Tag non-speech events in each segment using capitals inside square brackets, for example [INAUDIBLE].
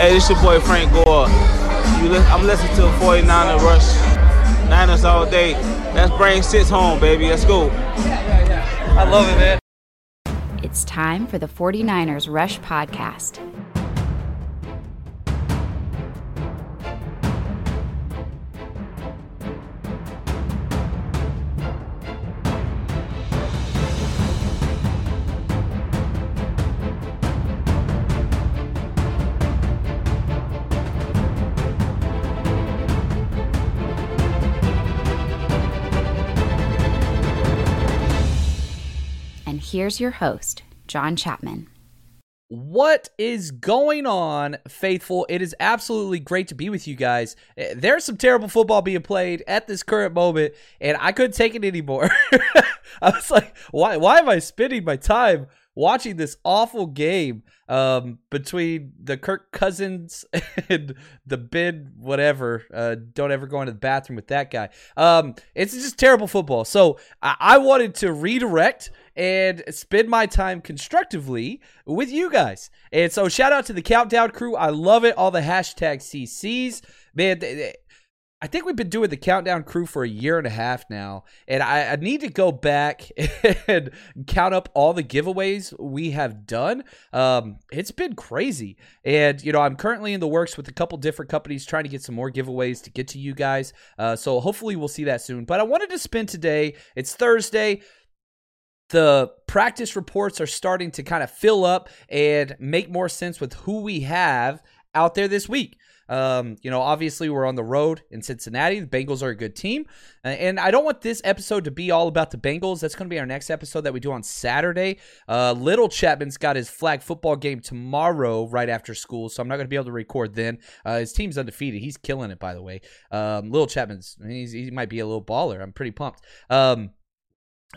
Hey, this your boy Frank Gore. You li- I'm listening to 49er Rush. Niners all day. Let's bring six home, baby. Let's go. I love it, man. It's time for the 49ers Rush Podcast. Here's your host, John Chapman. What is going on, faithful? It is absolutely great to be with you guys. Eh, There's some terrible football being played at this current moment, and I couldn't take it anymore. [LAUGHS] I was like, why why am I spending my time watching this awful game um, between the Kirk Cousins [LAUGHS] and the Ben whatever? Uh, don't ever go into the bathroom with that guy. Um, it's just terrible football. So I, I wanted to redirect and spend my time constructively with you guys. And so shout out to the countdown crew. I love it. All the hashtag CCs. Man, I think we've been doing the countdown crew for a year and a half now. And I, I need to go back [LAUGHS] and count up all the giveaways we have done. Um, it's been crazy. And, you know, I'm currently in the works with a couple different companies trying to get some more giveaways to get to you guys. Uh, so hopefully we'll see that soon. But I wanted to spend today, it's Thursday the practice reports are starting to kind of fill up and make more sense with who we have out there this week. Um, you know, obviously we're on the road in Cincinnati. The Bengals are a good team, Uh, and I don't want this episode to be all about the Bengals. That's going to be our next episode that we do on Saturday. Uh, Little Chapman's got his flag football game tomorrow, right after school, so I'm not going to be able to record then. Uh, his team's undefeated. He's killing it, by the way. Um, Little Chapman's he might be a little baller. I'm pretty pumped. Um,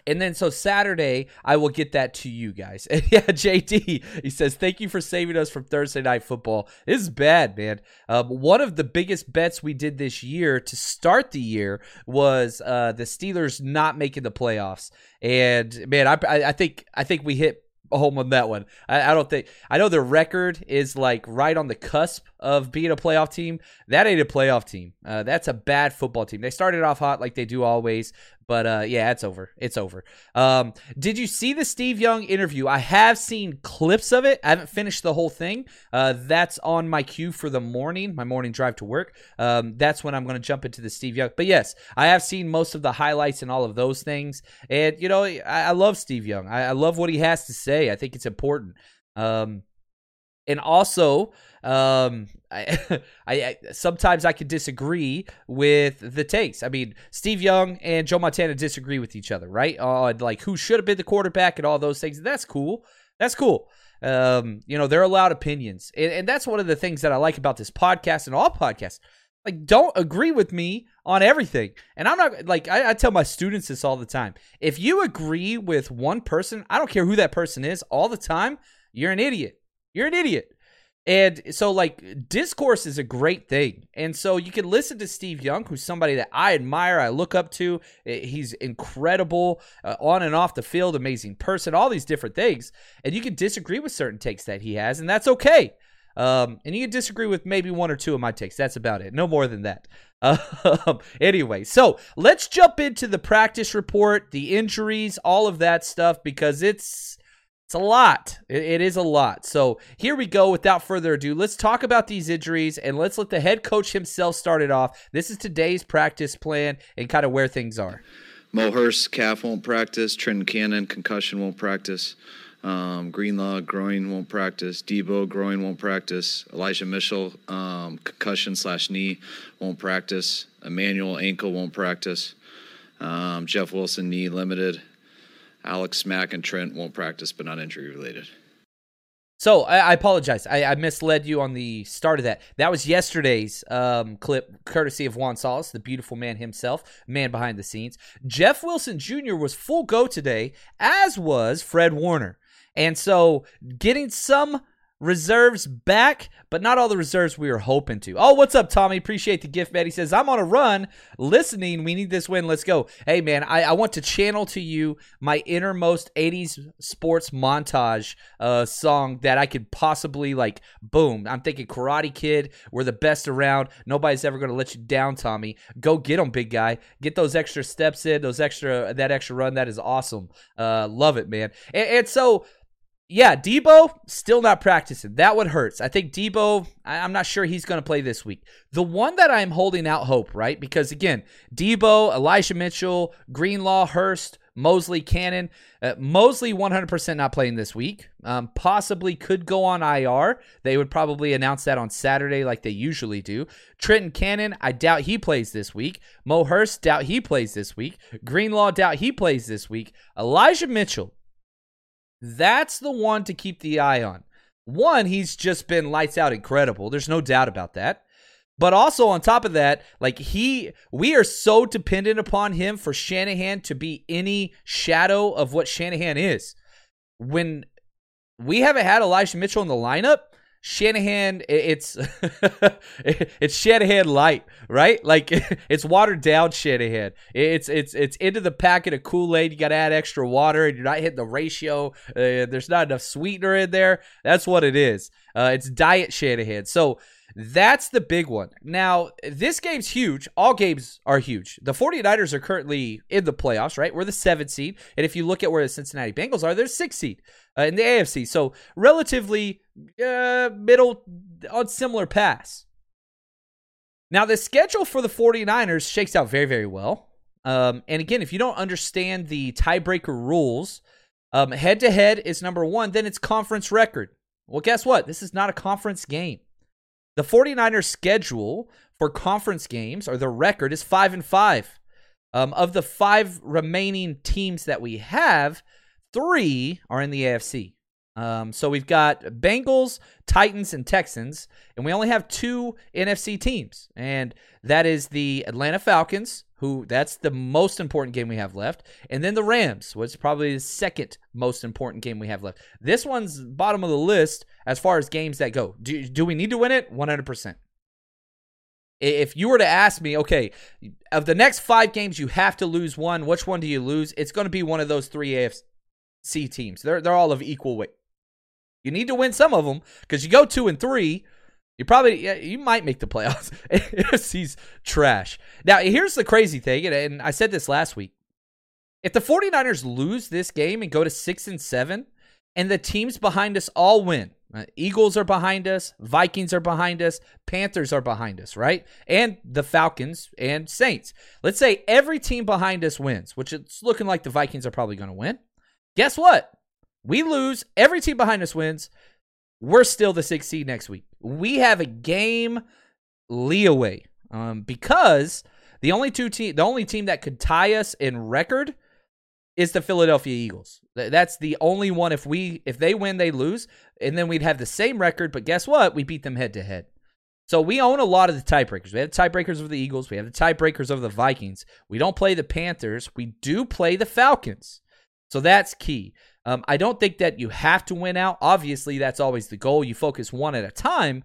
and then so Saturday, I will get that to you guys. [LAUGHS] And yeah, JD, he says, thank you for saving us from Thursday night football. This is bad, man. Um, one of the biggest bets we did this year to start the year was uh, the Steelers not making the playoffs. And man, I, I, think I think we hit home on that one. I, I don't think I know their record is like right on the cusp of being a playoff team. That ain't a playoff team. Uh, that's a bad football team. They started off hot like they do always, but uh, yeah, it's over. It's over. Um, did you see the Steve Young interview? I have seen clips of it. I haven't finished the whole thing. Uh, that's on my queue for the morning, my morning drive to work. Um, that's when I'm going to jump into the Steve Young. But yes, I have seen most of the highlights and all of those things. And you know, I, I love Steve Young. I, I love what he has to say. I think it's important. Um, and also um I, [LAUGHS] I I sometimes I could disagree with the takes. I mean, Steve Young and Joe Montana disagree with each other, right? On like who should have been the quarterback and all those things. That's cool. That's cool. Um, you know, they're allowed opinions. And, and that's one of the things that I like about this podcast and all podcasts. Like, don't agree with me on everything. And I'm not like I, I tell my students this all the time. If you agree with one person, I don't care who that person is, all the time, you're an idiot. You're an idiot. And so, like, discourse is a great thing. And so, you can listen to Steve Young, who's somebody that I admire, I look up to. Eh, He's incredible uh, on and off the field, amazing person, all these different things. And you can disagree with certain takes that he has, and that's okay. Um, and you can disagree with maybe one or two of my takes. That's about it. No more than that. [LAUGHS] Um, anyway, so let's jump into the practice report, the injuries, all of that stuff, because it's it's a lot. It, it is a lot. So here we go. Without further ado, let's talk about these injuries and let's let the head coach himself start it off. This is today's practice plan and kind of where things are. Mo Hurst, calf won't practice. Trenton Cannon, concussion won't practice. Um, Greenlaw, groin won't practice. Deebo, groin won't practice. Elijah Mitchell, um, concussion slash knee won't practice. Emmanuel, ankle won't practice. Um, Jeff Wilson, knee limited. Alex Mack and Trent won't practice, but not injury related. So I, I apologize. I, I, misled you on the start of that. That was yesterday's um, clip, courtesy of Juan Salas, the beautiful man himself, man behind the scenes. Jeff Wilson Jr. was full go today, as was Fred Warner. And so getting some reserves back, but not all the reserves we were hoping to. Oh, what's up, Tommy? Appreciate the gift, man. He says, I'm on a run listening. We need this win. Let's go. Hey, man, I, I want to channel to you my innermost 80s sports montage uh, song that I could possibly, like, boom. I'm thinking Karate Kid. We're the best around. Nobody's ever going to let you down, Tommy. Go get them, big guy. Get those extra steps in, those extra, that extra run. That is awesome. Uh, love it, man. and, and so, yeah, Deebo still not practicing. That would hurts. I think Deebo. I'm not sure he's going to play this week. The one that I'm holding out hope, right? Because again, Deebo, Elijah Mitchell, Greenlaw, Hurst, Moseley, Cannon. Uh, Moseley 100% not playing this week. Um, possibly could go on IR. They would probably announce that on Saturday like they usually do. Trenton Cannon, I doubt he plays this week. Mo Hurst, doubt he plays this week. Greenlaw, doubt he plays this week. Elijah Mitchell, that's the one to keep the eye on. One, he's just been lights out incredible. There's no doubt about that. But also on top of that, like he we are so dependent upon him for Shanahan to be any shadow of what Shanahan is. When we haven't had Elijah Mitchell in the lineup, Shanahan, it's [LAUGHS] it's Shanahan light, right? Like [LAUGHS] it's watered down Shanahan. It's it's it's into the packet of Kool Aid. You got to add extra water, and you're not hitting the ratio. Uh, there's not enough sweetener in there. That's what it is. Uh, it's diet Shanahan. So that's the big one. Now, this game's huge. All games are huge. The 49ers are currently in the playoffs, right? We're the seventh seed. And if you look at where the Cincinnati Bengals are, they're sixth seed uh, in the AFC. So relatively uh, middle on similar pass. Now, the schedule for the 49ers shakes out very, very well. Um, and again, if you don't understand the tiebreaker rules, head to head is number one, then it's conference record. Well, guess what? This is not a conference game. The 49ers schedule for conference games or the record is 5 and 5. Um, of the 5 remaining teams that we have, 3 are in the AFC. Um, so we've got Bengals, Titans, and Texans, and we only have two NFC teams, and that is the Atlanta Falcons, who that's the most important game we have left, and then the Rams, which is probably the second most important game we have left. This one's bottom of the list as far as games that go. Do, do we need to win it? 100%. If you were to ask me, okay, of the next five games, you have to lose one. Which one do you lose? It's going to be one of those three AFC teams. They're they're all of equal weight. You need to win some of them because you go two and three, you probably yeah, you might make the playoffs. [LAUGHS] He's trash. Now, here's the crazy thing, and, and I said this last week. If the 49ers lose this game and go to 6 and 7 and the teams behind us all win. Uh, Eagles are behind us, Vikings are behind us, Panthers are behind us, right? And the Falcons and Saints. Let's say every team behind us wins, which it's looking like the Vikings are probably going to win. Guess what? We lose, every team behind us wins. We're still the sixth seed next week we have a game leeway um, because the only two team, the only team that could tie us in record is the Philadelphia Eagles. That's the only one. If we if they win, they lose, and then we'd have the same record. But guess what? We beat them head to head. So we own a lot of the tiebreakers. We have the tiebreakers of the Eagles. We have the tiebreakers of the Vikings. We don't play the Panthers. We do play the Falcons. So that's key. Um, I don't think that you have to win out. Obviously, that's always the goal. You focus one at a time.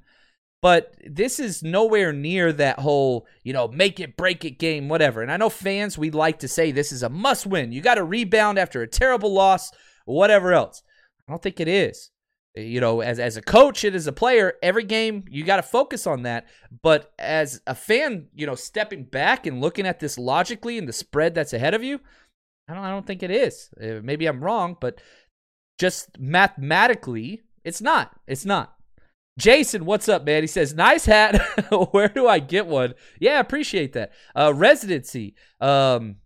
But this is nowhere near that whole, you know, make it, break it game, whatever. And I know fans, we like to say this is a must win. You got to rebound after a terrible loss, whatever else. I don't think it is. You know, as, as a coach and as a player, every game you got to focus on that. But as a fan, you know, stepping back and looking at this logically and the spread that's ahead of you, I don't I don't think it is. Uh, maybe I'm wrong, but just mathematically, it's not. It's not. Jason, what's up, man? He says, "Nice hat. [LAUGHS] Where do I get one?" Yeah, appreciate that. Uh, residency. Um,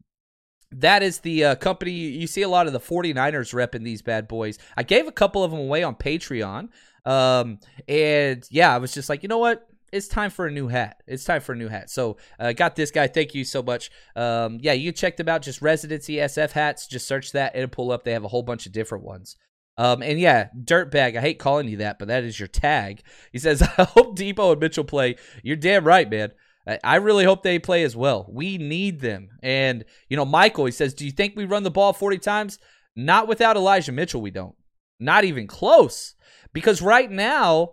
that is the uh, company you see a lot of the 49ers rep in these bad boys. I gave a couple of them away on Patreon. Um, and yeah, I was just like, you know what? It's time for a new hat. It's time for a new hat. So uh, got this guy. Thank you so much. Um, yeah, you check them out. Just residency SF hats. Just search that. It'll pull up. They have a whole bunch of different ones. Um, and yeah, dirtbag. I hate calling you that, but that is your tag. He says, [LAUGHS] "I hope Deebo and Mitchell play." You're damn right, man. I really hope they play as well. We need them. And you know, Michael, he says, "Do you think we run the ball 40 times?" Not without Elijah Mitchell. We don't. Not even close. Because right now,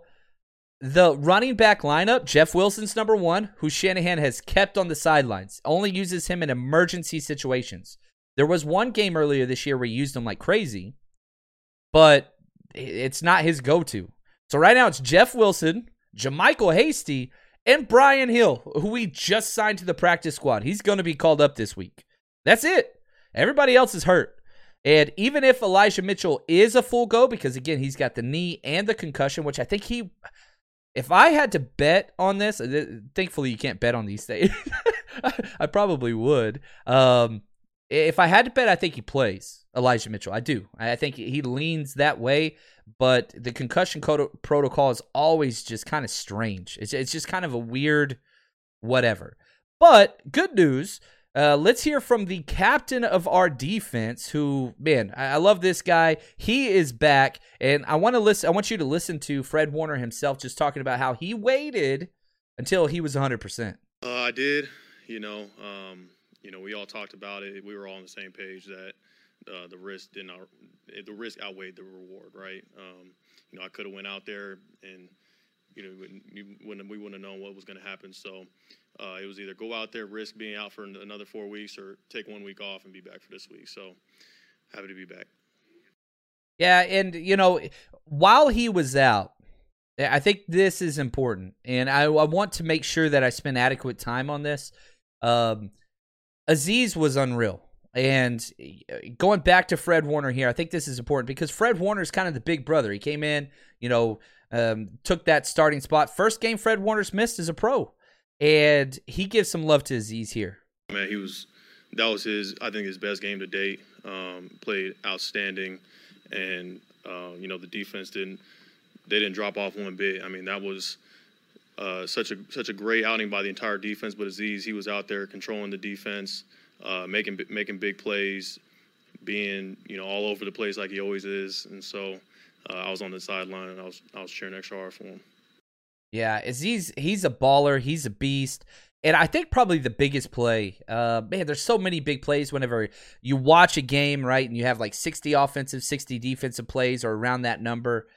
the running back lineup, Jeff Wilson's number one, who Shanahan has kept on the sidelines, only uses him in emergency situations. There was one game earlier this year where he used him like crazy, but it's not his go to. So right now it's Jeff Wilson, JaMycal Hasty, and Brian Hill, who we just signed to the practice squad. He's going to be called up this week. That's it. Everybody else is hurt. And even if Elijah Mitchell is a full go, because again, he's got the knee and the concussion, which I think he, if I had to bet on this, uh, thankfully you can't bet on these things. [LAUGHS] I probably would. Um, if I had to bet, I think he plays Elijah Mitchell. I do. I think he leans that way. But the concussion protocol is always just kind of strange. It's it's just kind of a weird whatever. But good news. Uh, let's hear from the captain of our defense, who man, I, I love this guy. He is back, and I want to listen. I want you to listen to Fred Warner himself, just talking about how he waited until he was 100. percent Uh, I did. You know, um, you know, we all talked about it. We were all on the same page that uh, the risk didn't. The risk outweighed the reward, right? Um, you know, I could have went out there and you know, we wouldn't have known what was going to happen. So uh, it was either go out there, risk being out for another four weeks, or take one week off and be back for this week. So happy to be back. Yeah, and you know, while he was out, I think this is important, and I, I want to make sure that I spend adequate time on this. Um, Azeez was unreal, and uh, going back to Fred Warner here, I think this is important because Fred Warner is kind of the big brother. He came in, you know, um, took that starting spot. First game Fred Warner's missed as a pro, and he gives some love to Azeez here. Man, he was that was his I think his best game to date. Um, played outstanding, and uh, you know the defense didn't they didn't drop off one bit. I mean that was uh, such a such a great outing by the entire defense. But Azeez he was out there controlling the defense, uh, making making big plays, being you know all over the place like he always is. And so uh, I was on the sideline and I was I was cheering extra hard for him. Yeah, Azeez, he's a baller. He's a beast. And I think probably the biggest play, uh, man, there's so many big plays whenever you watch a game, right? And you have like 60 offensive, 60 defensive plays or around that number.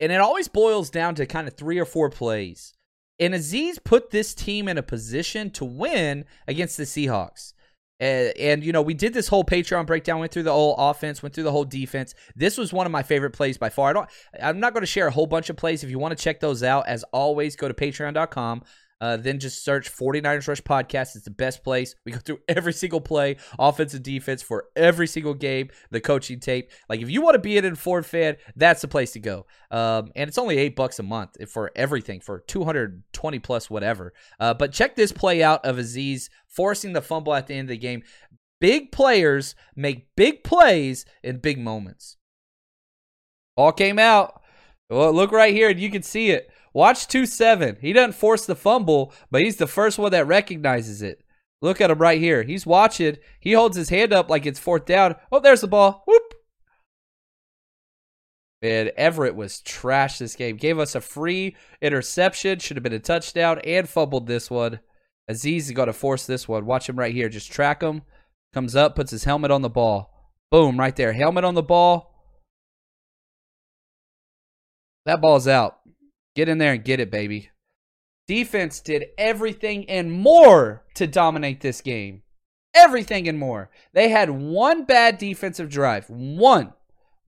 And it always boils down to kind of three or four plays. And Azeez put this team in a position to win against the Seahawks. Uh, and you know we did this whole Patreon breakdown, went through the whole offense, went through the whole defense. This was one of my favorite plays by far. I don't, I'm not going to share a whole bunch of plays. If you want to check those out, as always, go to Patreon.com. Uh, then just search 49ers Rush Podcast. It's the best place. We go through every single play, offense and defense for every single game, the coaching tape. Like if you want to be an informed fan, that's the place to go. Um, and it's only eight bucks a month for everything for 220 plus whatever. Uh, but check this play out of Azeez forcing the fumble at the end of the game. Big players make big plays in big moments. Ball came out. Well, look right here, and you can see it. Watch 2 7. He doesn't force the fumble, but he's the first one that recognizes it. Look at him right here. He's watching. He holds his hand up like it's fourth down. Oh, there's the ball. Whoop. And Everett was trash this game. Gave us a free interception. Should have been a touchdown and fumbled this one. Azeez is going to force this one. Watch him right here. Just track him. Comes up, puts his helmet on the ball. Boom, right there. Helmet on the ball. That ball's out. Get in there and get it, baby. Defense did everything and more to dominate this game. Everything and more. They had one bad defensive drive. One.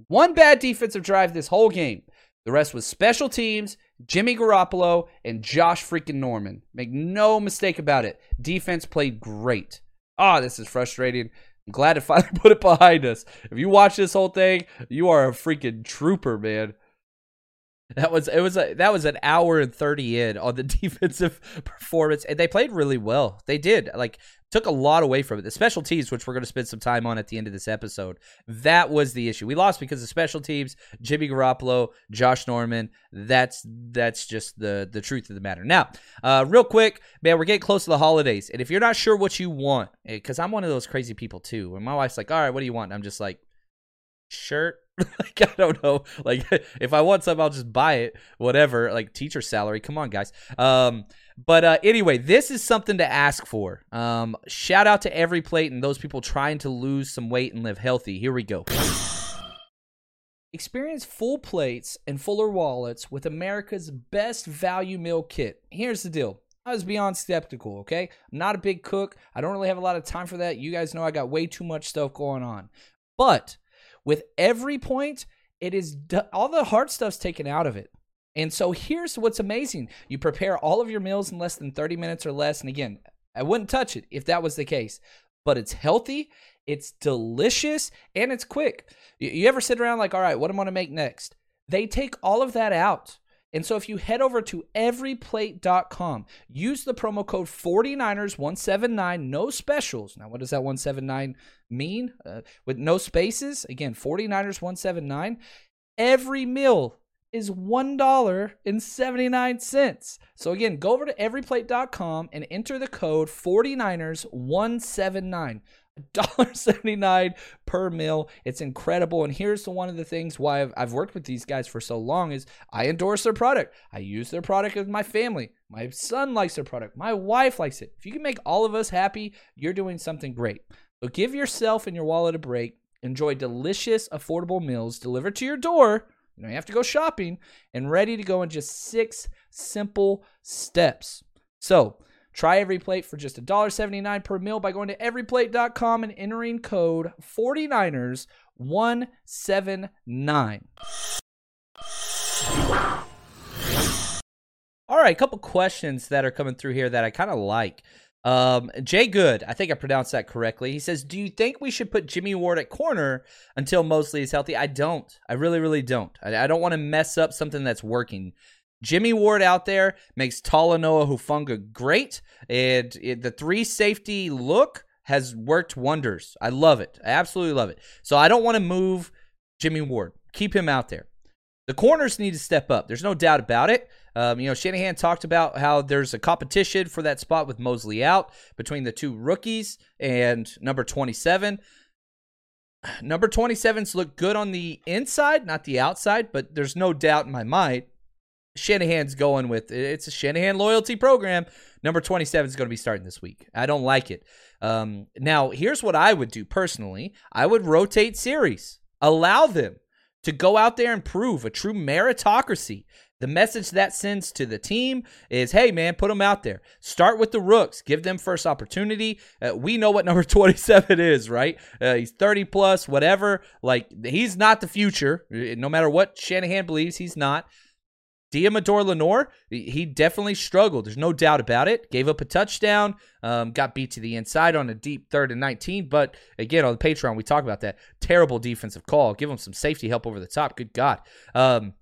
One bad defensive drive this whole game. The rest was special teams, Jimmy Garoppolo, and Josh freaking Norman. Make no mistake about it. Defense played great. Ah, this is frustrating. I'm glad to [LAUGHS] finally put it behind us. If you watch this whole thing, you are a freaking trooper, man. That was it was a, that was an hour and 30 in on the [LAUGHS] defensive performance and they played really well. They did. Like took a lot away from it. The special teams, which we're going to spend some time on at the end of this episode, that was the issue. We lost because of special teams, Jimmy Garoppolo, Josh Norman. That's that's just the the truth of the matter. Now, uh, real quick, man, we're getting close to the holidays, and if you're not sure what you want, because I'm one of those crazy people too, and my wife's like, "All right, what do you want?" I'm just like, "Shirt." [LAUGHS] like I don't know. Like [LAUGHS] if I want something, I'll just buy it. Whatever. Like teacher salary. Come on, guys. Um, but uh, anyway, this is something to ask for. Um, shout out to EveryPlate and those people trying to lose some weight and live healthy. Here we go. Experience full plates and fuller wallets with America's best value meal kit. Here's the deal. I was beyond skeptical, okay? I'm not a big cook. I don't really have a lot of time for that. You guys know I got way too much stuff going on. But with every point, it is all the hard stuff's taken out of it. And so here's what's amazing. You prepare all of your meals in less than 30 minutes or less. And again, I wouldn't touch it if that was the case. But it's healthy, it's delicious, and it's quick. You ever sit around like, all right, what am I gonna make next? They take all of that out. And so if you head over to everyplate.com, use the promo code 49ers179, no specials. Now, what does that 179 mean? Uh, with no spaces, again, 49ers179. Every meal is $1.79. So again, go over to everyplate.com and enter the code 49ers179. $1.79 per meal. It's incredible. And here's one of the things why I've, I've worked with these guys for so long is I endorse their product. I use their product with my family. My son likes their product. My wife likes it. If you can make all of us happy, you're doing something great. So give yourself and your wallet a break. Enjoy delicious, affordable meals delivered to your door you don't have to go shopping and ready to go in just six simple steps. So, try EveryPlate for just $1.79 per meal by going to everyplate.com and entering code 49ers179. All right, a couple questions that are coming through here that I kind of like. Um, Jay Good, I think I pronounced that correctly. He says, "Do you think we should put Jimmy Ward at corner until Moseley is healthy?" I don't. I really, really don't. I, I don't want to mess up something that's working. Jimmy Ward out there makes Talanoa Hufanga great, and the three safety look has worked wonders. I love it. I absolutely love it. So I don't want to move Jimmy Ward. Keep him out there. The corners need to step up. There's no doubt about it. Um, you know, Shanahan talked about how there's a competition for that spot with Moseley out between the two rookies and number 27. Number 27's look good on the inside, not the outside, but there's no doubt in my mind Shanahan's going with it's a Shanahan loyalty program. Number 27 is going to be starting this week. I don't like it. Um, now, here's what I would do personally I would rotate series, allow them to go out there and prove a true meritocracy. The message that sends to the team is, hey, man, put them out there. Start with the rooks. Give them first opportunity. Uh, we know what [LAUGHS] number 27 is, right? Uh, he's 30 plus, whatever. Like, he's not the future. No matter what Shanahan believes, he's not. Deommodore Lenoir, he definitely struggled. There's no doubt about it. Gave up a touchdown, um, got beat to the inside on a deep third and 19. But again, on the Patreon, we talk about that. Terrible defensive call. Give him some safety help over the top. Good God. Um,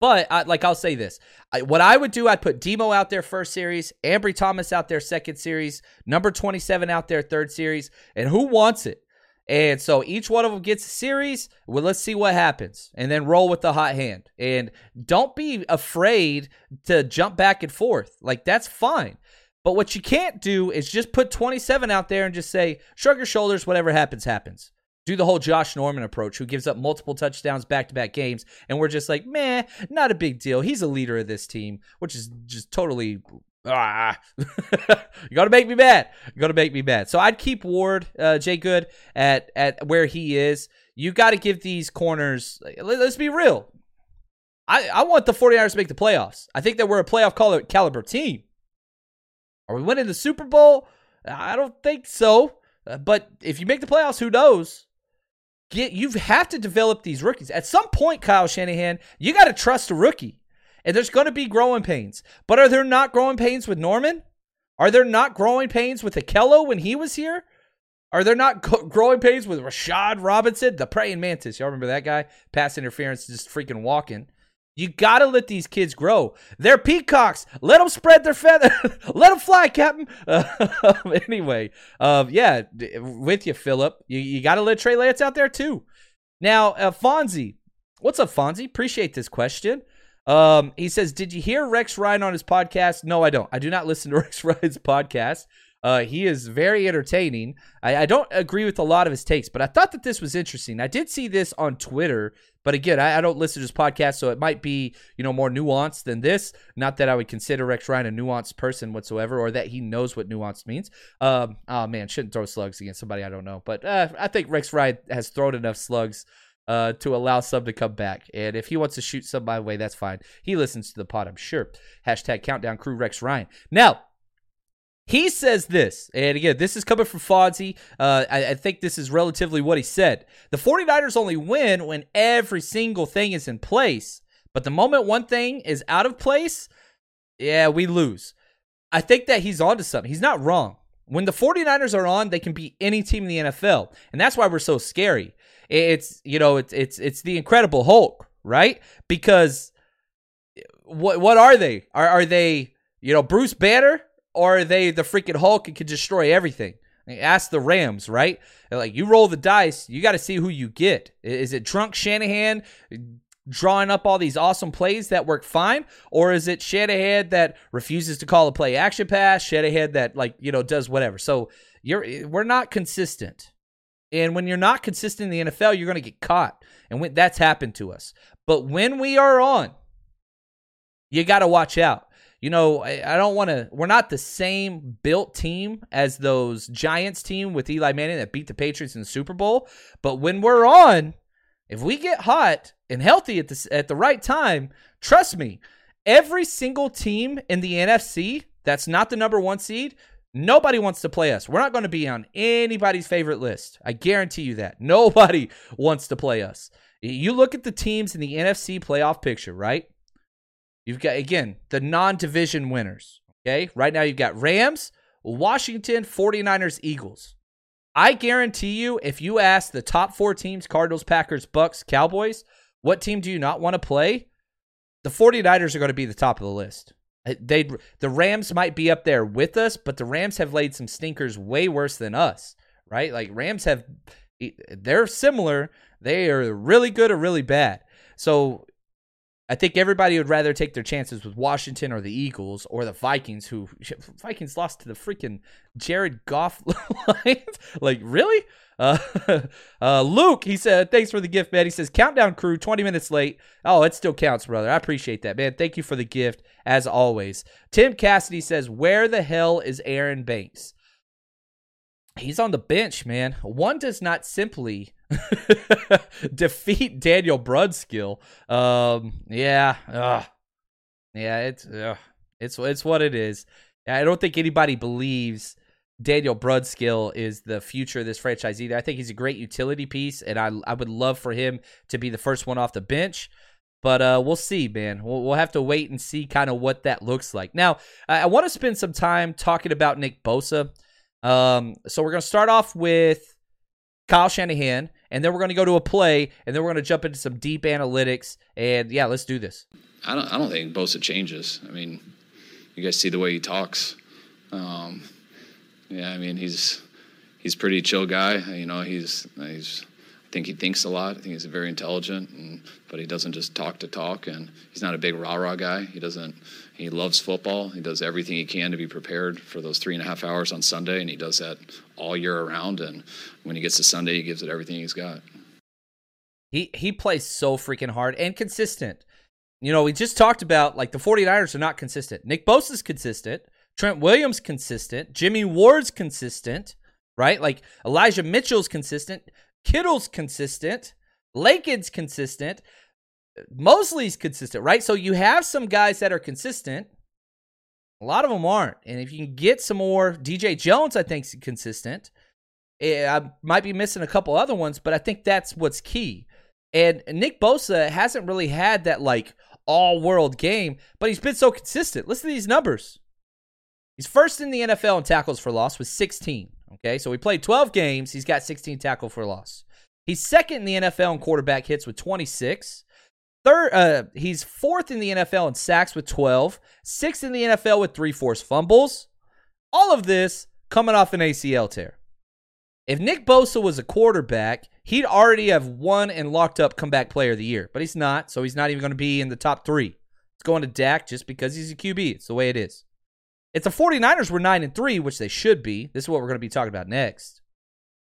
but I, like I'll say this, I, what I would do, I'd put Demo out there first series, Ambry Thomas out there second series, number 27 out there third series, and who wants it? And so each one of them gets a series. Well, let's see what happens. And then roll with the hot hand. And don't be afraid to jump back and forth. Like, that's fine. But what you can't do is just put 27 out there and just say, shrug your shoulders, whatever happens, happens. Do the whole Josh Norman approach, who gives up multiple touchdowns back to back games. And we're just like, meh, not a big deal. He's a leader of this team, which is just totally ah, [LAUGHS] you're gonna make me mad. You're gonna make me mad. So I'd keep Ward, uh, Jay Good at at where he is. You got to give these corners. Let's be real. I I want the 49ers to make the playoffs. I think that we're a playoff caliber team. Are we winning the Super Bowl? I don't think so. Uh, but if you make the playoffs, who knows? Get you have to develop these rookies. At some point, Kyle Shanahan, you got to trust a rookie. And there's going to be growing pains. But are there not growing pains with Norman? Are there not growing pains with Ahkello when he was here? Are there not growing pains with Rashard Robinson, the praying mantis? Y'all remember that guy? Pass interference, just freaking walking. You got to let these kids grow. They're peacocks. Let them spread their feathers. [LAUGHS] let them fly, Captain. Uh, [LAUGHS] anyway, um, yeah, with you, Philip. You, you got to let Trey Lance out there too. Now, uh, Fonzie. What's up, Fonzie? Appreciate this question. Um, he says, Did you hear Rex Ryan on his podcast? No, I don't. I do not listen to [LAUGHS] Rex Ryan's podcast. Uh, he is very entertaining. I, I, don't agree with a lot of his takes, but I thought that this was interesting. I did see this on Twitter, but again, I, I, don't listen to his podcast, so it might be you know more nuanced than this. Not that I would consider Rex Ryan a nuanced person whatsoever, or that he knows what nuanced means. Um, oh man, shouldn't throw slugs against somebody I don't know, but uh, I think Rex Ryan has thrown enough slugs. Uh, to allow some to come back. And if he wants to shoot some my way, that's fine. He listens to the pod, I'm sure. Hashtag countdown crew Rex Ryan. Now, he says this, and again, this is coming from Fonzie. Uh, I, I, think this is relatively what he said. The 49ers only win when every single thing is in place. But the moment one thing is out of place, yeah, we lose. I think that he's onto something. He's not wrong. When the 49ers are on, they can beat any team in the NFL. And that's why we're so scary. It's, you know, it's it's it's the incredible Hulk, right? Because what what are they? Are are they, you know, Bruce Banner? or are they the freaking Hulk and can destroy everything? Ask the Rams, right? Like you roll the dice, you got to see who you get. Is it drunk Shanahan drawing up all these awesome plays that work fine, or is it Shanahan that refuses to call a play action pass? Shanahan that like you know does whatever. So you're we're not consistent, and when you're not consistent in the NFL, you're going to get caught, and when, that's happened to us. But when we are on, you got to watch out you know, I, I don't want to. We're not the same built team as those Giants team with Eli Manning that beat the Patriots in the Super Bowl. But when we're on, if we get hot and healthy at the at the right time, trust me, every single team in the NFC that's not the number one seed, nobody wants to play us. We're not going to be on anybody's favorite list. I guarantee you that. [LAUGHS] Nobody wants to play us. You look at the teams in the NFC playoff picture, right? You've got, again, the non division winners. Okay. Right now, you've got Rams, Washington, 49ers, Eagles. I guarantee you, if you ask the top four teams Cardinals, Packers, Bucks, Cowboys, what team do you not want to play? The 49ers are going to be the top of the list. Uh, they the Rams might be up there with us, but the Rams have laid some stinkers way worse than us, right? Like Rams have they're similar. They are really good or really bad. So I think everybody would rather take their chances with Washington or the Eagles or the Vikings, who [LAUGHS] Vikings lost to the freaking Jared Goff [LAUGHS] Lions. like, really? Uh, [LAUGHS] uh, Luke, he said, thanks for the gift, man. He says, countdown crew, 20 minutes late. Oh, it still counts, brother. I appreciate that, man. Thank you for the gift, as always. Tim Cassidy says, where the hell is Aaron Banks? He's on the bench, man. One does not simply [LAUGHS] defeat Daniel Brunskill. Um, yeah, ugh. yeah, it's ugh. it's it's what it is. I don't think anybody believes Daniel Brunskill is the future of this franchise either. I think he's a great utility piece, and I I would love for him to be the first one off the bench. But uh, we'll see, man. We'll, we'll have to wait and see kind of what that looks like. Now, I, I want to spend some time talking about Nick Bosa. Um, so we're going to start off with Kyle Shanahan, and then we're going to go to a play, and then we're going to jump into some deep analytics. And yeah, let's do this. I don't. I don't think Bosa changes. I mean, you guys see the way he talks. Um, yeah, I mean he's he's pretty chill guy. You know, he's he's I think he thinks a lot. I think he's very intelligent, and, but he doesn't just talk to talk. And he's not a big rah rah guy. He doesn't. He loves football. He does everything he can to be prepared for those three and a half hours on Sunday, and he does that all year around. And when he gets to Sunday, he gives it everything he's got. He he plays so freaking hard and consistent. You know, we just talked about like the 49ers are not consistent. Nick Bosa's consistent. Trent Williams consistent. Jimmy Ward's consistent, right? Like Elijah Mitchell's consistent. Kittle's consistent. Laken's consistent. Moseley's consistent, right? So you have some guys that are consistent. A lot of them aren't. And if you can get some more, DJ Jones, I think, is consistent. Eh, I might be missing a couple other ones, but I think that's what's key. And Nick Bosa hasn't really had that like all world game, but he's been so consistent. Listen to these numbers. He's first in the NFL in tackles for loss with 16. Okay, so he played 12 games. He's got 16 tackle for loss. He's second in the NFL in quarterback hits with 26. third. Uh, he's fourth in the NFL in sacks with 12, sixth in the NFL with three forced fumbles. All of this coming off an ACL tear. If Nick Bosa was a quarterback, he'd already have won and locked up comeback player of the year, but he's not, so he's not even going to be in the top three. It's going to Dak just because he's a QB. It's the way it is. If the 49ers were 9 and 3, which they should be, this is what we're going to be talking about next.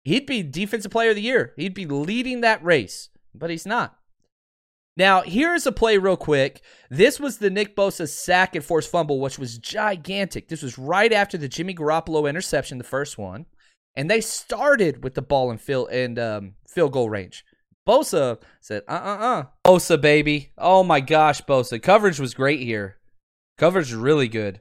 He'd be defensive player of the year. He'd be leading that race, but he's not. Now, here's a play real quick. This was the Nick Bosa sack and forced fumble, which was gigantic. This was right after the Jimmy Garoppolo interception, the first one. And they started with the ball in field and um, field goal range. Bosa said, uh uh uh. Bosa, baby. Oh my gosh, Bosa. Coverage was great here. Coverage really good.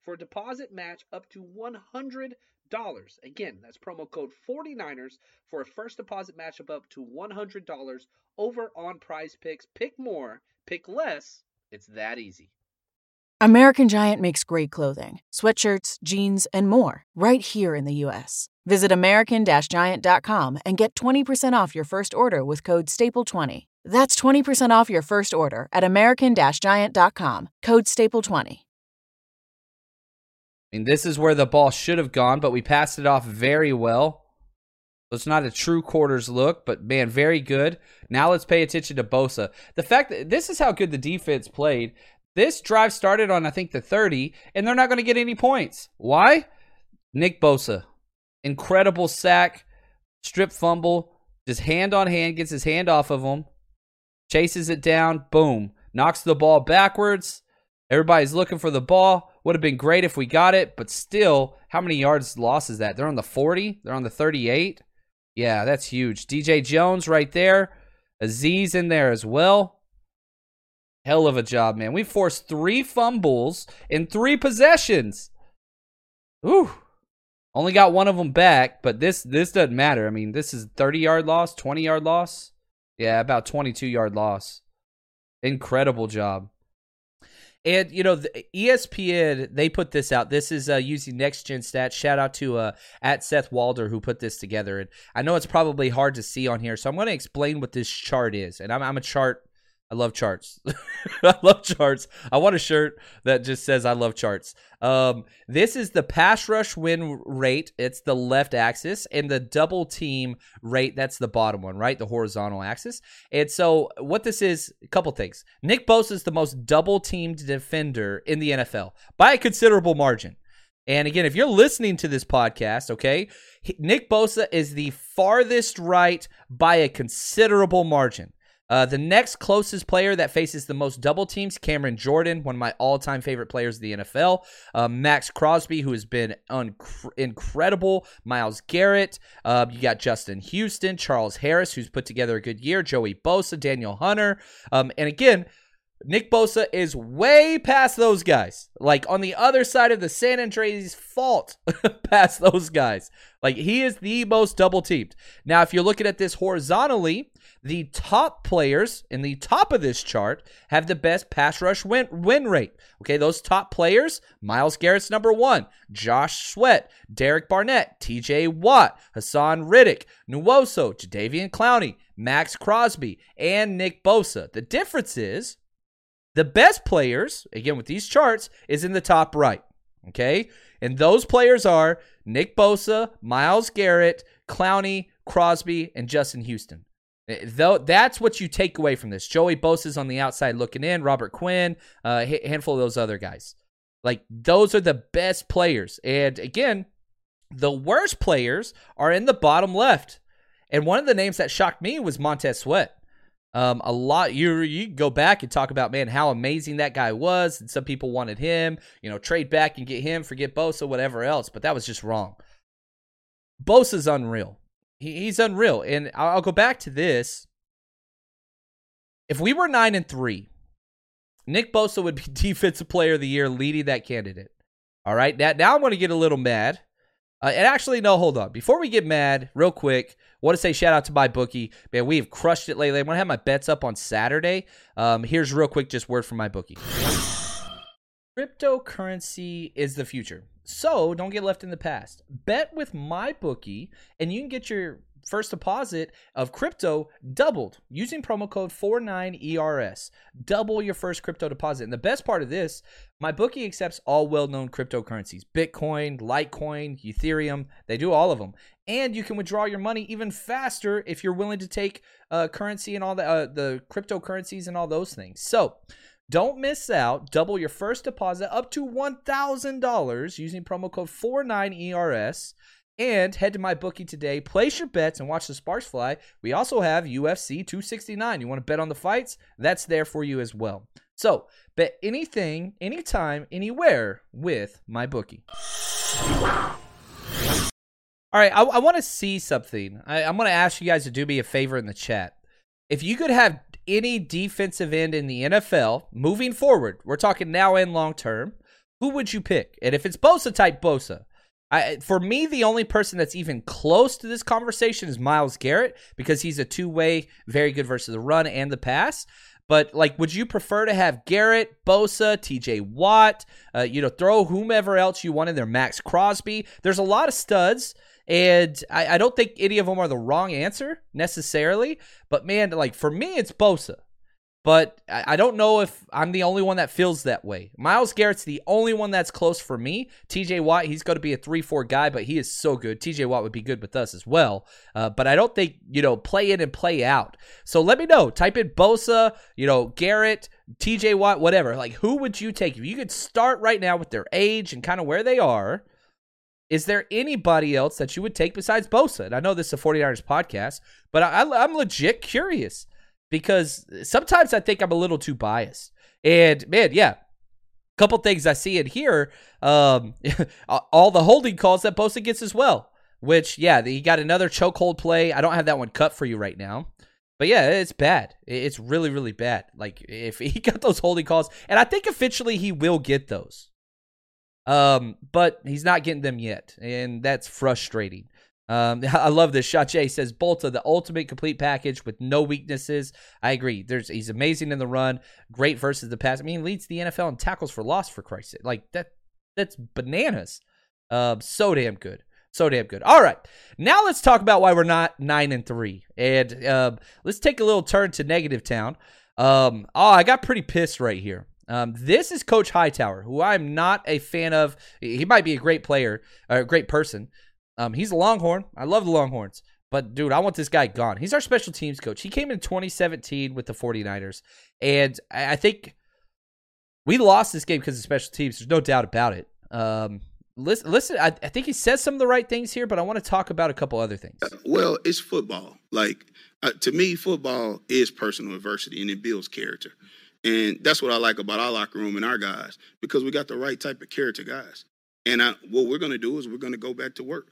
for a deposit match up to $100 Again, that's promo code 49ers for a first deposit matchup up to $100 over on PrizePicks. Pick more, pick less. It's that easy. American Giant makes great clothing, sweatshirts, jeans, and more right here in the U.S. Visit American Giant.com and get 20% off your first order with code STAPLE20. That's 20% off your first order at American Giant.com, code STAPLE20. I mean, this is where the ball should have gone, but we passed it off very well. So it's not a true quarters look, but man, very good. Now let's pay attention to Bosa. The fact that this is how good the defense played. This drive started on, I think, the 30, and they're not going to get any points. Why? Nick Bosa. Incredible sack, strip fumble, just hand on hand, gets his hand off of him, chases it down, boom, knocks the ball backwards. Everybody's looking for the ball. Would have been great if we got it, but still, how many yards lost is that? They're on the 40, they're on the 38. Yeah, that's huge. DJ Jones right there. Azeez in there as well. Hell of a job, man. We forced three fumbles in three possessions. Ooh. Only got one of them back, but this this doesn't matter. I mean, this is 30 yard loss, 20 yard loss. Yeah, about 22 yard loss. Incredible job. And you know, the ESPN they put this out. This is uh, using next gen stats. Shout out to uh, at Seth Walder who put this together. And I know it's probably hard to see on here, so I'm going to explain what this chart is. And I'm, I'm a chart I love charts. [LAUGHS] I love charts. I want a shirt that just says I love charts. Um, this is the pass rush win rate. It's the left axis, and the double team rate. That's the bottom one, right? The horizontal axis. And so, what this is, a couple things. Nick Bosa is the most double teamed defender in the NFL by a considerable margin. And again, if you're listening to this podcast, okay, Nick Bosa is the farthest right by a considerable margin. Uh, the next closest player that faces the most double teams, Cameron Jordan, one of my all time favorite players of the NFL. Uh, Maxx Crosby, who has been un- incredible. Myles Garrett. Uh, you got Justin Houston, Charles Harris, who's put together a good year. Joey Bosa, Danielle Hunter. Um, and again, Nick Bosa is way past those guys. Like on the other side of the San Andreas fault [LAUGHS] past those guys. Like he is the most double teamed. Now, if you're looking at this horizontally, the top players in the top of this chart have the best pass rush win, win rate. Okay, those top players Myles Garrett's number one, Josh Sweat, Derek Barnett, TJ Watt, Haason Reddick, Nwosu, Jadeveon Clowney, Maxx Crosby, and Nick Bosa. The difference is the best players, again with these charts, is in the top right. Okay, and those players are Nick Bosa, Myles Garrett, Clowney, Crosby, and Justin Houston. Eh, though that's what you take away from this. Joey Bosa's on the outside looking in. Robert Quinn, uh, a handful of those other guys. Like those are the best players. And again, the worst players are in the bottom left. And one of the names that shocked me was Montez Sweat. Um, a lot you you go back and talk about man how amazing that guy was, and some people wanted him, you know, trade back and get him, forget Bosa, whatever else, but that was just wrong. Bosa's unreal. He, he's unreal, and I'll, I'll go back to this. If we were nine and three, Nick Bosa would be [LAUGHS] Defensive Player of the Year, leading that candidate. All right, now now I'm going to get a little mad. Uh, and actually, no, hold on. Before we get mad, real quick, want to say shout out to my bookie. Man, we have crushed it lately. I'm going to have my bets up on Saturday. Um, here's real quick, just word from my bookie. [SIGHS] Cryptocurrency is the future. So don't get left in the past. Bet with my bookie, and you can get your first deposit of crypto doubled using promo code 49ERS. Double your first crypto deposit. And the best part of this, my bookie accepts all well-known cryptocurrencies. Bitcoin, Litecoin, Ethereum, they do all of them. And you can withdraw your money even faster if you're willing to take uh, currency and all the uh, the cryptocurrencies and all those things. So, don't miss out. Double your first deposit up to $1,000 using promo code 49ERS. And head to my bookie today. Place your bets and watch the sparks fly. We also have UFC 269. You want to bet on the fights? That's there for you as well. So bet anything, anytime, anywhere with my bookie. All right, I, I want to see something. I, I'm going to ask you guys to do me a favor in the chat. If you could have any defensive end in the NFL moving forward, we're talking now and long term, who would you pick? And if it's Bosa type Bosa, I, for me, the only person that's even close to this conversation is Myles Garrett because he's a two way, very good versus the run and the pass. But like, would you prefer to have Garrett, Bosa, T.J. Watt? Uh, you know, throw whomever else you want in there. Maxx Crosby. There's a lot of studs, and I, I don't think any of them are the wrong answer necessarily. But man, like for me, it's Bosa. But I don't know if I'm the only one that feels that way. Myles Garrett's the only one that's close for me. TJ Watt, he's going to be a 3 4 guy, but he is so good. TJ Watt would be good with us as well. Uh, but I don't think, you know, play in and play out. So let me know. Type in Bosa, you know, Garrett, TJ Watt, whatever. Like, who would you take? If you could start right now with their age and kind of where they are, is there anybody else that you would take besides Bosa? And I know this is a 49ers podcast, but I, I'm legit curious because sometimes I think I'm a little too biased. And man, yeah, a couple things I see in here. Um, [LAUGHS] all the holding calls that Bosa gets as well. Which, yeah, he got another chokehold play. I don't have that one cut for you right now. But yeah, it's bad. It's really, really bad. Like if he [LAUGHS] got those holding calls, and I think eventually he will get those. Um, but he's not getting them yet, and that's frustrating. Um, [LAUGHS] I love this. Shache says Bosa, the ultimate complete package with no weaknesses. I agree. There's he's amazing in the run, great versus the pass. I mean, leads the NFL in tackles for loss for Christ's sake. Like that, that's bananas. Um, so damn good. So damn good. All right, now let's talk about why we're not nine and three, and um, let's take a little turn to negative town. Um, oh, I got pretty pissed right here. Um, this is Coach Hightower, who I'm not a fan of. He might be a great player, a great person, um, he's a Longhorn. I love the Longhorns. But dude, I want this guy gone. He's our special teams coach. He came in 2017 with the 49ers. And I think we lost this game because of special teams. There's no doubt about it. Um, listen, listen I, I, think he says some of the right things here, but I want to talk about a couple other things. Uh, well, it's football. Like, uh, to me, football is personal adversity and it builds character. And that's what I like about our locker room and our guys because we got the right type of character guys. And I, what we're going to do is we're going to go back to work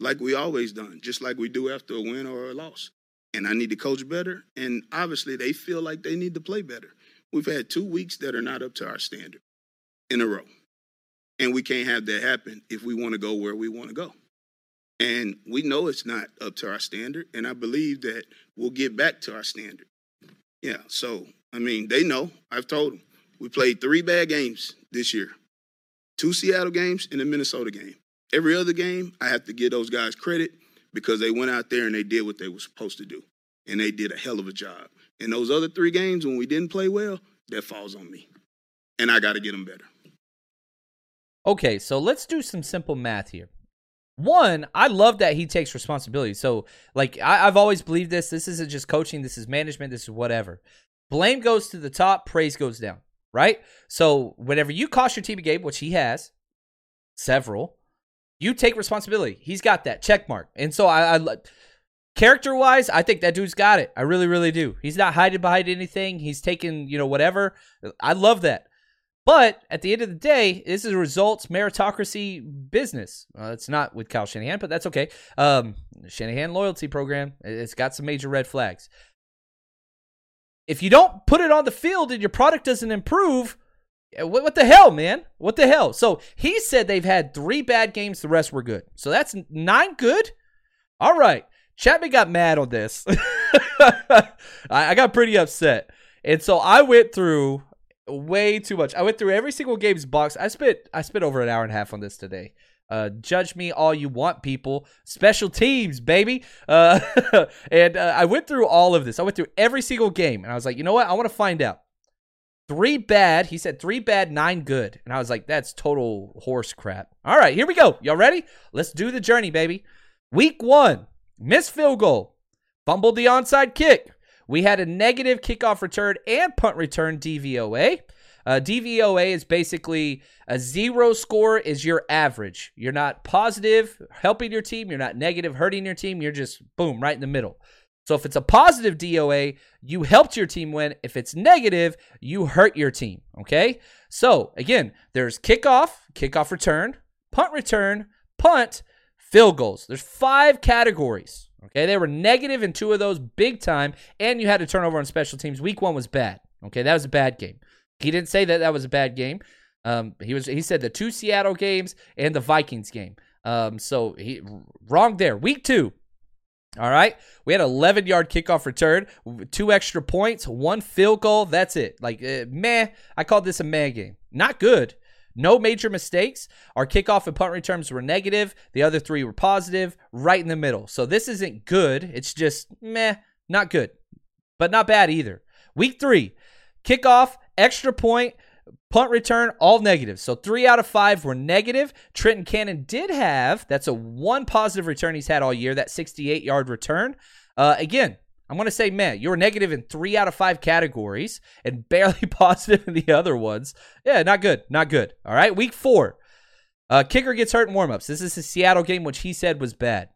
like we always done, just like we do after a win or a loss. And I need to coach better. And obviously, they feel like they need to play better. We've had two weeks that are not up to our standard in a row. And we can't have that happen if we want to go where we want to go. And we know it's not up to our standard. And I believe that we'll get back to our standard. Yeah. So, I mean, they know. I've told them. We played three bad games this year two Seattle games and a Minnesota game. Every other game, I have to give those guys credit because they went out there and they did what they were supposed to do. And they did a hell of a job. And those other three games, when we didn't play well, that falls on me. And I got to get them better. Okay, so let's do some simple math here. One, I love that he takes responsibility. So, like, I, have always believed this. This isn't just coaching, this is management, this is whatever. Blame goes to the top, praise goes down. right? So whenever you cost your team a game, which he has, several, you take responsibility. He's got that check mark. And so I, I character wise, I think that dude's got it. I really, really do. He's not hiding behind anything. He's taking, you know, whatever. I love that. But at the end of the day, this is a results meritocracy business. Uh, it's not with Kyle Shanahan, but that's okay. Um, Shanahan loyalty program. It's got some major red flags. If you don't put it on the field and your product doesn't improve, what, what the hell, man? What the hell? So he said they've had three bad games. The rest were good. So that's nine good. All right. Chapman got mad on this. [LAUGHS] I, I got pretty upset. And so I went through way too much. I went through every single game's box. I spent I spent over an hour and a half on this today. Uh, judge me all you want, people. Special teams, baby. Uh, [LAUGHS] and uh, I went through all of this. I went through every single game, and I was like, you know what? I want to find out. Three bad. He said three bad, nine good, and I was like, that's total horse crap. All right, here we go. Y'all ready? Let's do the journey, baby. Week one, missed field goal, fumbled the onside kick, we had a negative kickoff return and punt return DVOA. Uh, DVOA is basically a zero score is your average. You're not positive helping your team. You're not negative hurting your team. You're just boom right in the middle. So if it's a positive DOA, you helped your team win. If it's negative, you hurt your team. Okay. So again, there's kickoff, kickoff return, punt return, punt, field goals. There's five categories. Okay, they were negative in two of those big time, and you had a turnover on special teams. Week one was bad. Okay, that was a bad game. He didn't say that that was a bad game. Um, he was he said the two Seattle games and the Vikings game. Um, so he wrong there. Week two. All right, we had 11 yard kickoff return, two extra points, one field goal. That's it. Like uh, meh. I called this a meh game. Not good. No major mistakes. Our kickoff and punt returns were negative. The other three were positive, right in the middle. So this isn't good. It's just meh, not good, but not bad either. Week three, kickoff, extra point, punt return, all negative. So three out of five were negative. Trenton Cannon did have, that's a one positive return he's had all year, that 68 yard return. Uh, again, I'm going to say, man, you were negative in three out of five categories and [LAUGHS] barely [LAUGHS] positive in the other ones. Yeah, not good. Not good. All right. Week four. Uh, kicker gets hurt in warmups. This is the Seattle game, which he said was bad.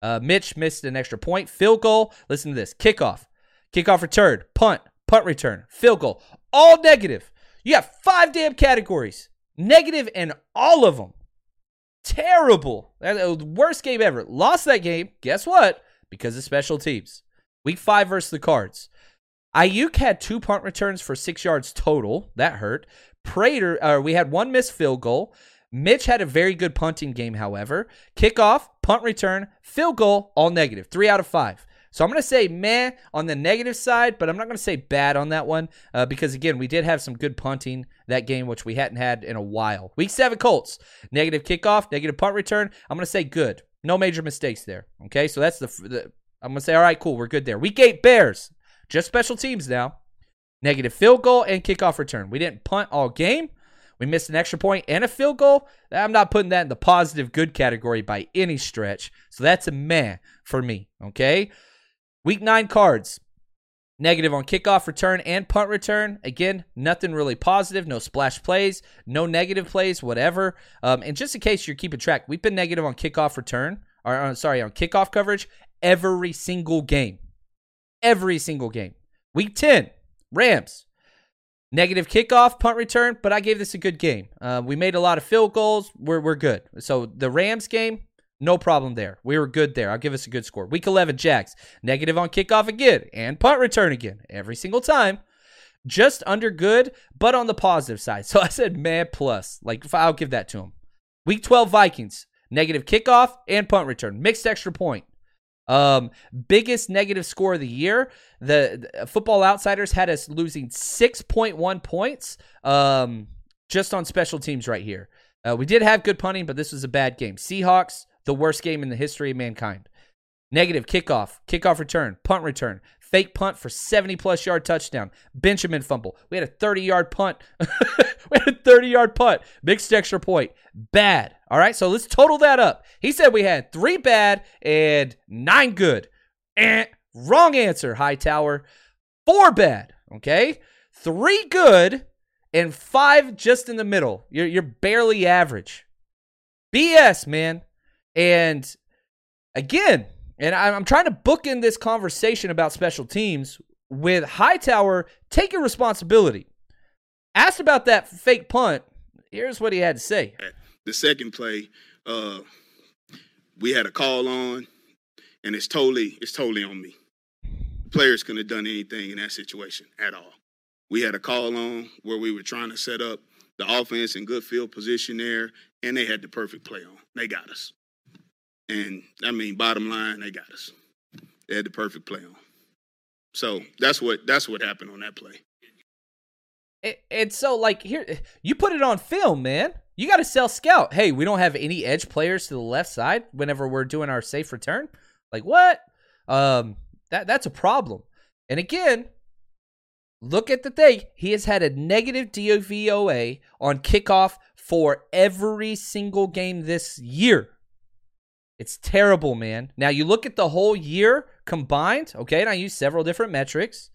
Uh, Mitch missed an extra point. Field goal. Listen to this kickoff, kickoff return, punt, punt return, field goal. All negative. You have five damn categories. Negative in all of them. Terrible. That worst game ever. Lost that game. Guess what? Because of special teams. Week five versus the Cards. Aiyuk had two punt returns for six yards total. That hurt. Prater, uh, we had one missed field goal. Mitch had a very good punting game, however. Kickoff, punt return, field goal, all negative. Three out of five. So I'm going to say meh on the negative side, but I'm not going to say bad on that one uh, because, again, we did have some good punting that game, which we hadn't had in a while. Week seven Colts, negative kickoff, negative punt return. I'm going to say good. No major mistakes there. Okay, so that's the, the I'm going to say, all right, cool, we're good there. Week eight, Bears. Just special teams now. Negative field goal and kickoff return. We didn't punt all game. We missed an extra point and a field goal. I'm not putting that in the positive good category by any stretch. So that's a meh for me. Okay. Week nine cards. Negative on kickoff return and punt return. Again, nothing really positive. No splash plays, no negative plays, whatever. Um, and just in case you're keeping track, we've been negative on kickoff return, or uh, sorry, on kickoff coverage every single game. Every single game. Week 10, Rams. Negative kickoff, punt return, but I gave this a good game. Uh, we made a lot of field goals. We're, we're good. So the Rams game, no problem there. We were good there. I'll give us a good score. Week 11, Jags. Negative on kickoff again and punt return again. Every single time. Just under good, but on the positive side. [LAUGHS] So I said man plus. Like, I'll give that to him. Week 12, Vikings. Negative kickoff and punt return. Mixed extra point. Um, biggest negative score of the year. The, the Football Outsiders had us losing 6.1 points um, just on special teams right here. Uh, we did have good punting, but this was a bad game. Seahawks, the worst game in the history of mankind. Negative kickoff, kickoff return, punt return, fake punt for 70 plus yard touchdown, Benjamin fumble. We had a 30 yard punt. [LAUGHS] we had a 30 yard punt, mixed extra point. Bad. All right, so let's total that up. He said we had three bad and nine good. Eh, wrong answer, Hightower. Four bad, okay? Three good and five just in the middle. You're you're barely average. BS, man. And again, and I'm trying to book in this conversation about special teams with Hightower taking responsibility. Asked about that fake punt, here's what he had to say. The second play, uh, we had a call on, and it's totally it's totally on me. The players couldn't have done anything in that situation at all. We had a call on where we were trying to set up the offense in good field position there, and they had the perfect play on. They got us. And I mean, bottom line, they got us. They had the perfect play on. So that's what that's what happened on that play. And so, like, here, you put it on film, man. You got to self scout. Hey, we don't have any edge players to the left side whenever we're doing our safe return. Like, what? Um, that that's a problem. And again, look at the thing. He has had a negative DVOA on kickoff for every single game this year. It's terrible, man. Now you look at the whole year combined, okay, and I use several different metrics.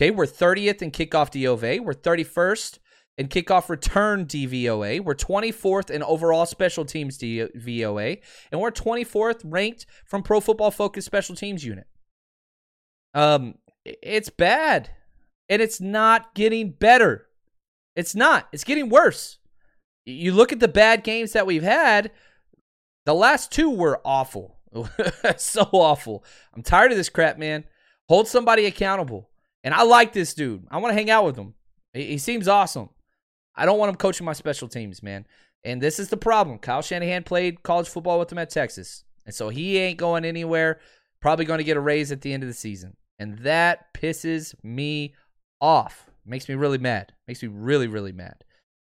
Okay, we're 30th in kickoff DVOA. We're 31st in kickoff return DVOA. We're 24th in overall special teams DVOA. And we're 24th ranked from Pro Football Focus Special Teams Unit. Um, it's bad. And it's not getting better. It's not. It's getting worse. You look at the bad games that we've had, the last two were awful. [LAUGHS] so awful. I'm tired of this crap, man. Hold somebody accountable. And I like this dude. I want to hang out with him. He, seems awesome. I don't want him coaching my special teams, man. And this is the problem. Kyle Shanahan played college football with him at Texas. And so he ain't going anywhere. Probably going to get a raise at the end of the season. And that pisses me off. Makes me really mad. Makes me really, really mad.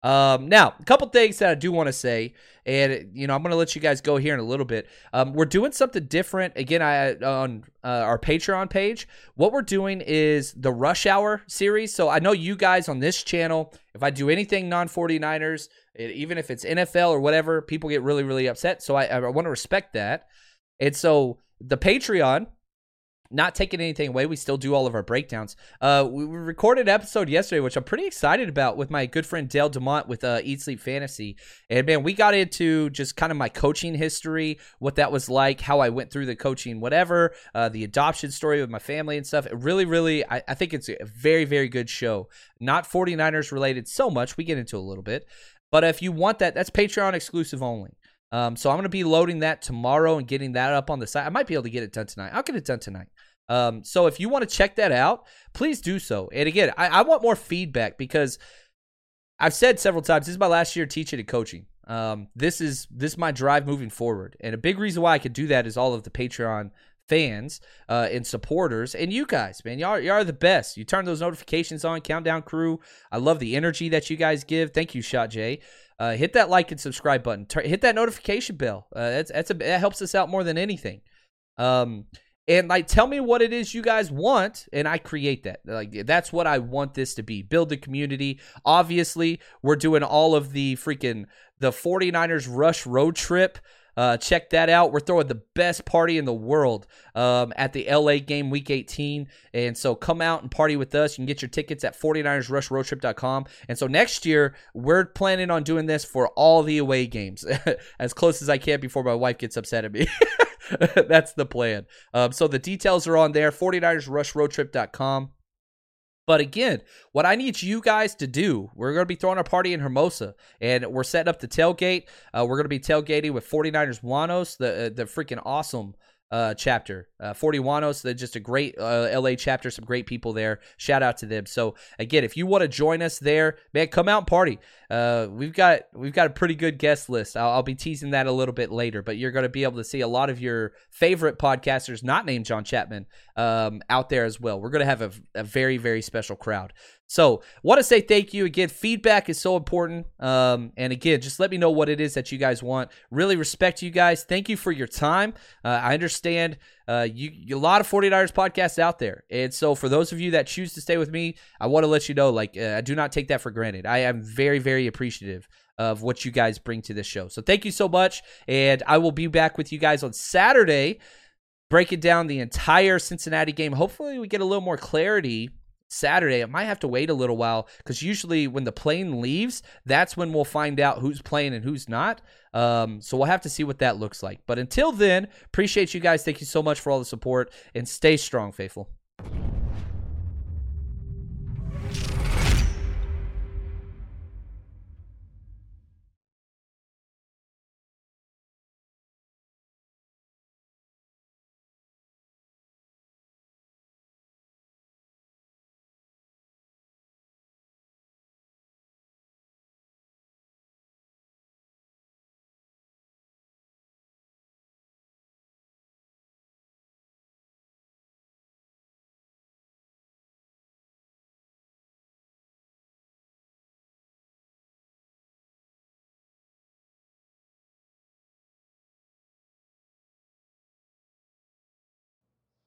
Um, now, a couple things that I do want to say, and you know, I'm going to let you guys go here in a little bit. Um, we're doing something different again. I on uh, our Patreon page. What we're doing is the Rush Hour series. So I know you guys on this channel. If I do anything non 49ers, even if it's NFL or whatever, people get really, really upset. So I, I want to respect that. And so the Patreon not taking anything away. We still do all of our breakdowns. Uh, we recorded an episode yesterday, which I'm pretty excited about with my good friend Dale Demont with uh, Eat Sleep Fantasy. And man, we got into just kind of my coaching history, what that was like, how I went through the coaching, whatever, uh, the adoption story with my family and stuff. It really, really, I, I think it's a very, very good show. Not 49ers related so much. We get into a little bit. But if you want that, that's Patreon exclusive only. Um, so I'm going to be loading that tomorrow and getting that up on the site. I might be able to get it done tonight. I'll get it done tonight. Um, so if you want to check that out, please do so. And again, I, I, want more feedback because I've said several times this is my last year teaching and coaching. Um, this is this is my drive moving forward, and a big reason why I could do that is all of the Patreon fans uh, and supporters and you guys man y'all, y'all are the best. You turn those notifications on countdown crew. I love the energy that you guys give. Thank you shot jay uh, hit that like and subscribe button. Tur- hit that notification bell. Uh, that's, that's a, that helps us out more than anything. Um, and like tell me what it is you guys want and i create that like that's what i want this to be build a community obviously we're doing all of the freaking the 49ers rush road trip uh, check that out. We're throwing the best party in the world um, at the LA game week 18. And so come out and party with us. You can get your tickets at 49ersrushroadtrip.com. And so next year, we're planning on doing this for all the away games [LAUGHS] as close as I can before my wife gets upset at me. [LAUGHS] [LAUGHS] That's the plan. Um, so the details are on there 49ersrushroadtrip.com. But again, what I need you guys to do, we're going to be throwing a party in Hermosa, and we're setting up the tailgate. Uh, we're going to be tailgating with 49ers Juanos, the uh, the freaking awesome uh, chapter. Uh, 41 they're just a great uh, LA chapter, some great people there. Shout out to them. So again, if you want to join us there, man, come out and party. Uh, we've got we've got a pretty good guest list. I'll, I'll be teasing that a little bit later, but you're going to be able to see a lot of your favorite podcasters, not named John Chapman, um, out there as well. We're going to have a, a very very special crowd. So, want to say thank you again. Feedback is so important. Um, and again, just let me know what it is that you guys want. Really respect you guys. Thank you for your time. Uh, I understand uh, you, a lot of 49ers podcasts out there. And so, for those of you that choose to stay with me, I want to let you know like, uh, I do not take that for granted. I am very, very appreciative of what you guys bring to this show. So, thank you so much. And I will be back with you guys on Saturday breaking down the entire Cincinnati game. Hopefully, we get a little more clarity Saturday. It might have to wait a little while because usually when the plane leaves, that's when we'll find out who's playing and who's not. Um, so we'll have to see what that looks like. But until then, appreciate you guys. Thank you so much for all the support and stay strong, faithful.